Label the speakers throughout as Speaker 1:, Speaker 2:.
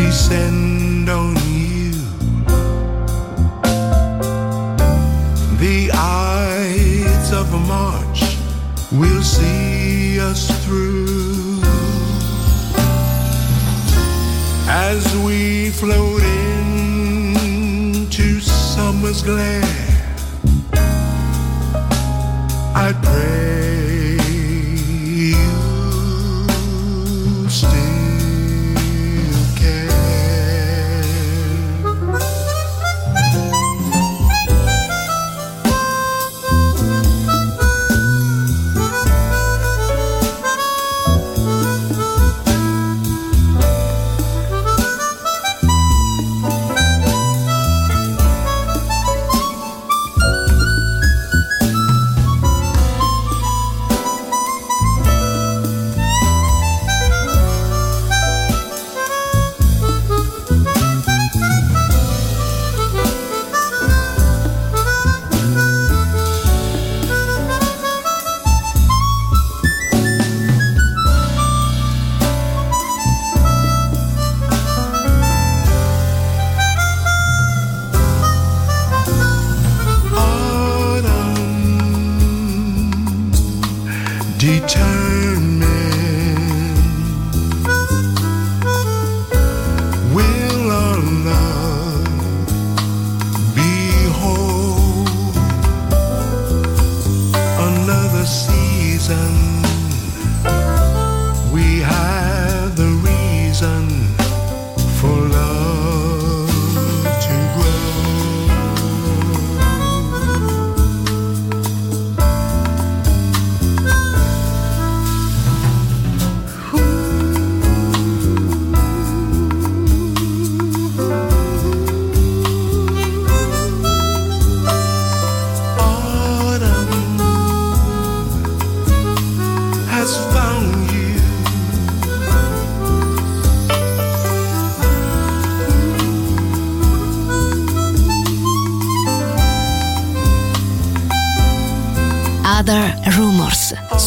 Speaker 1: descend on you. The Ides of March will see us through as we float into summer's glare. I pray.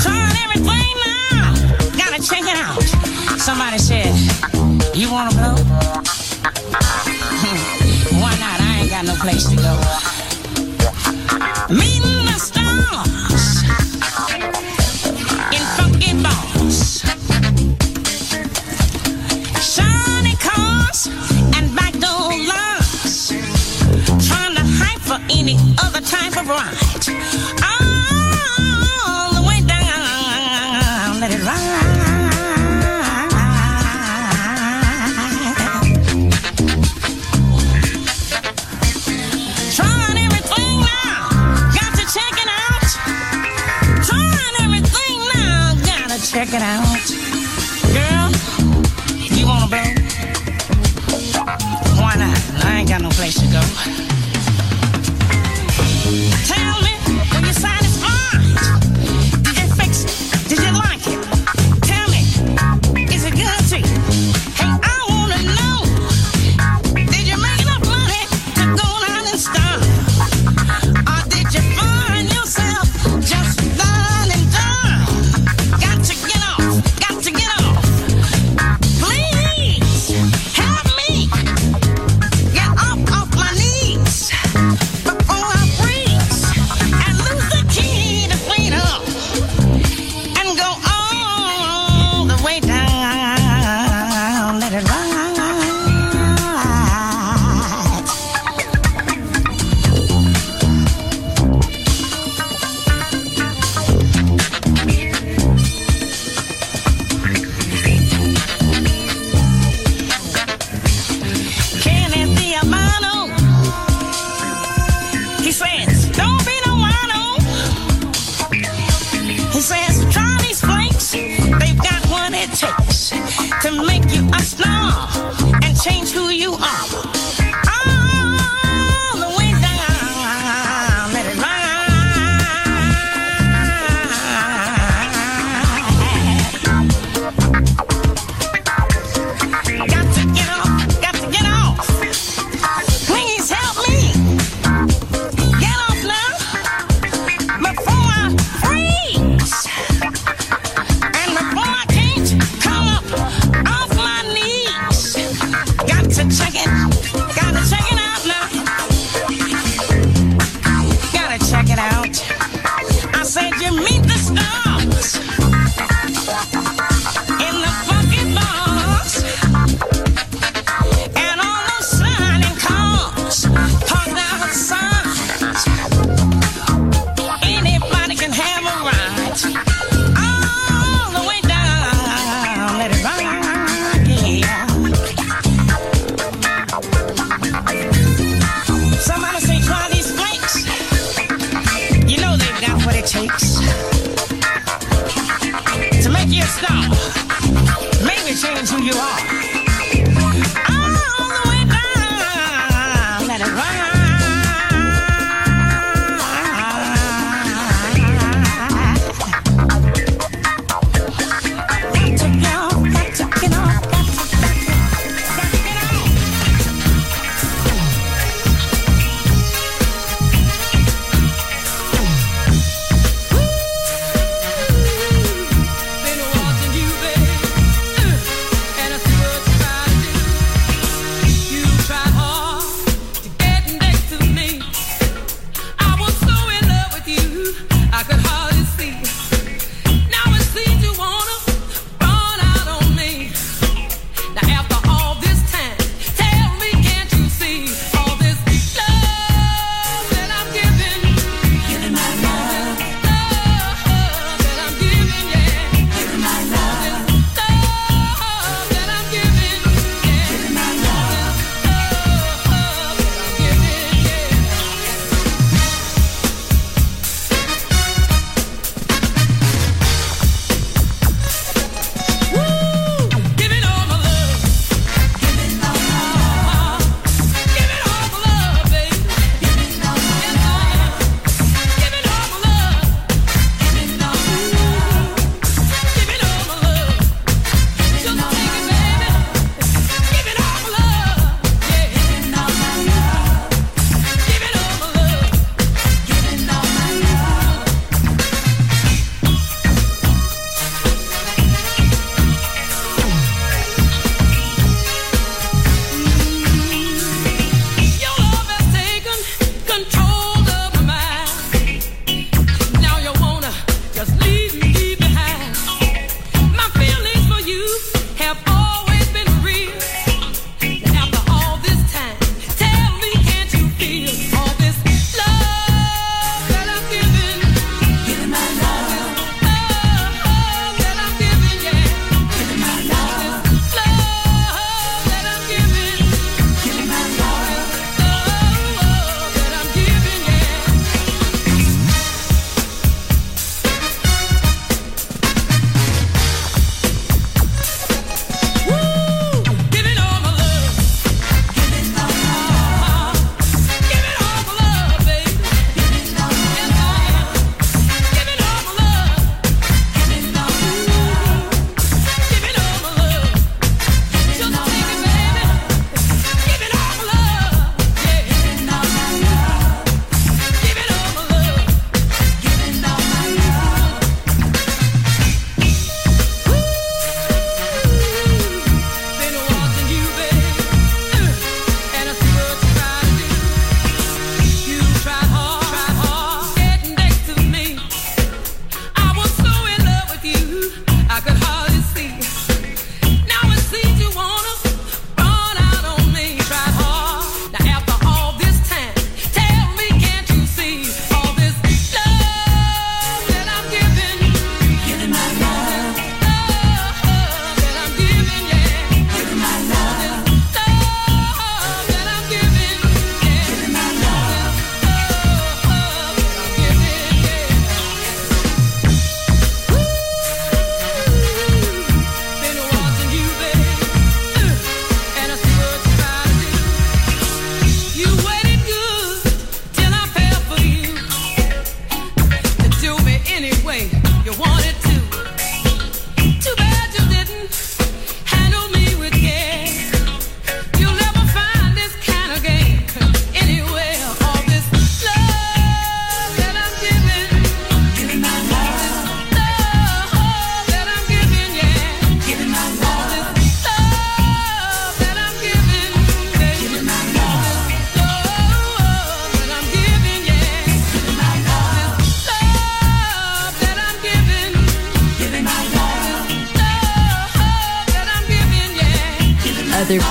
Speaker 2: Trying everything now. Gotta check it out. Somebody said, You wanna blow? Why not? I ain't got no place to go. check it out. Girl, you wanna blow? Why not? I ain't got no place to go.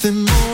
Speaker 1: Something more.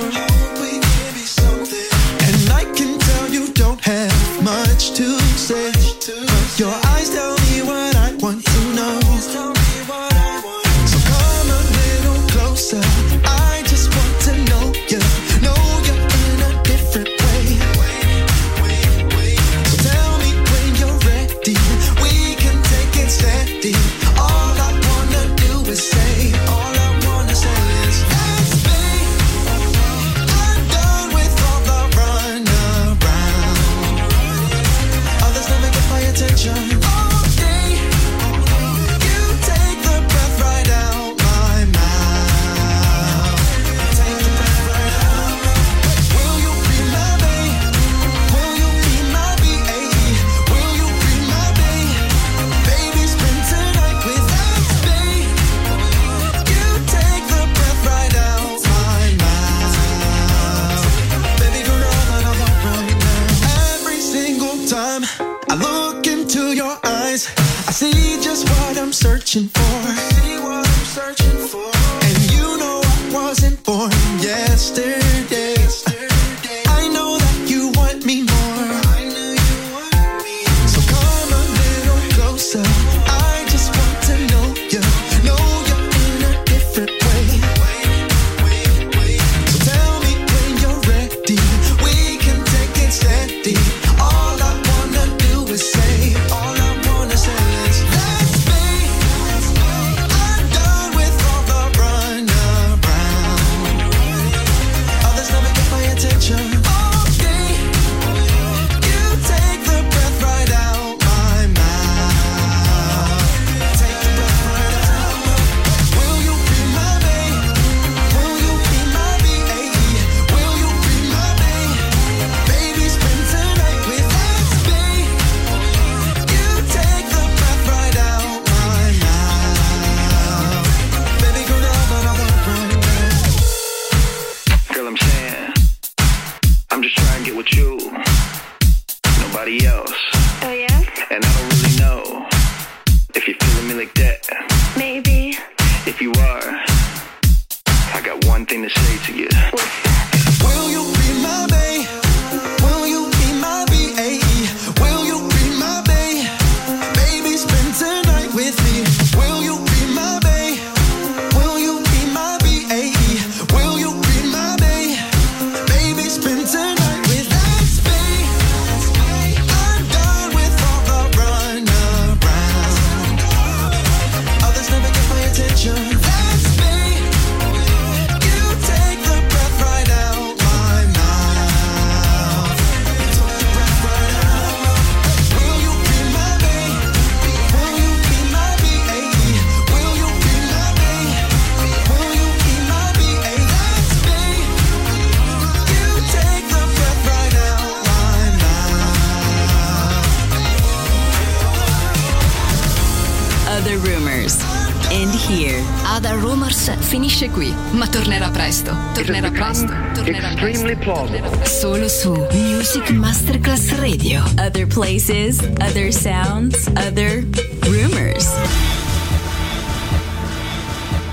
Speaker 3: Places, other sounds, other.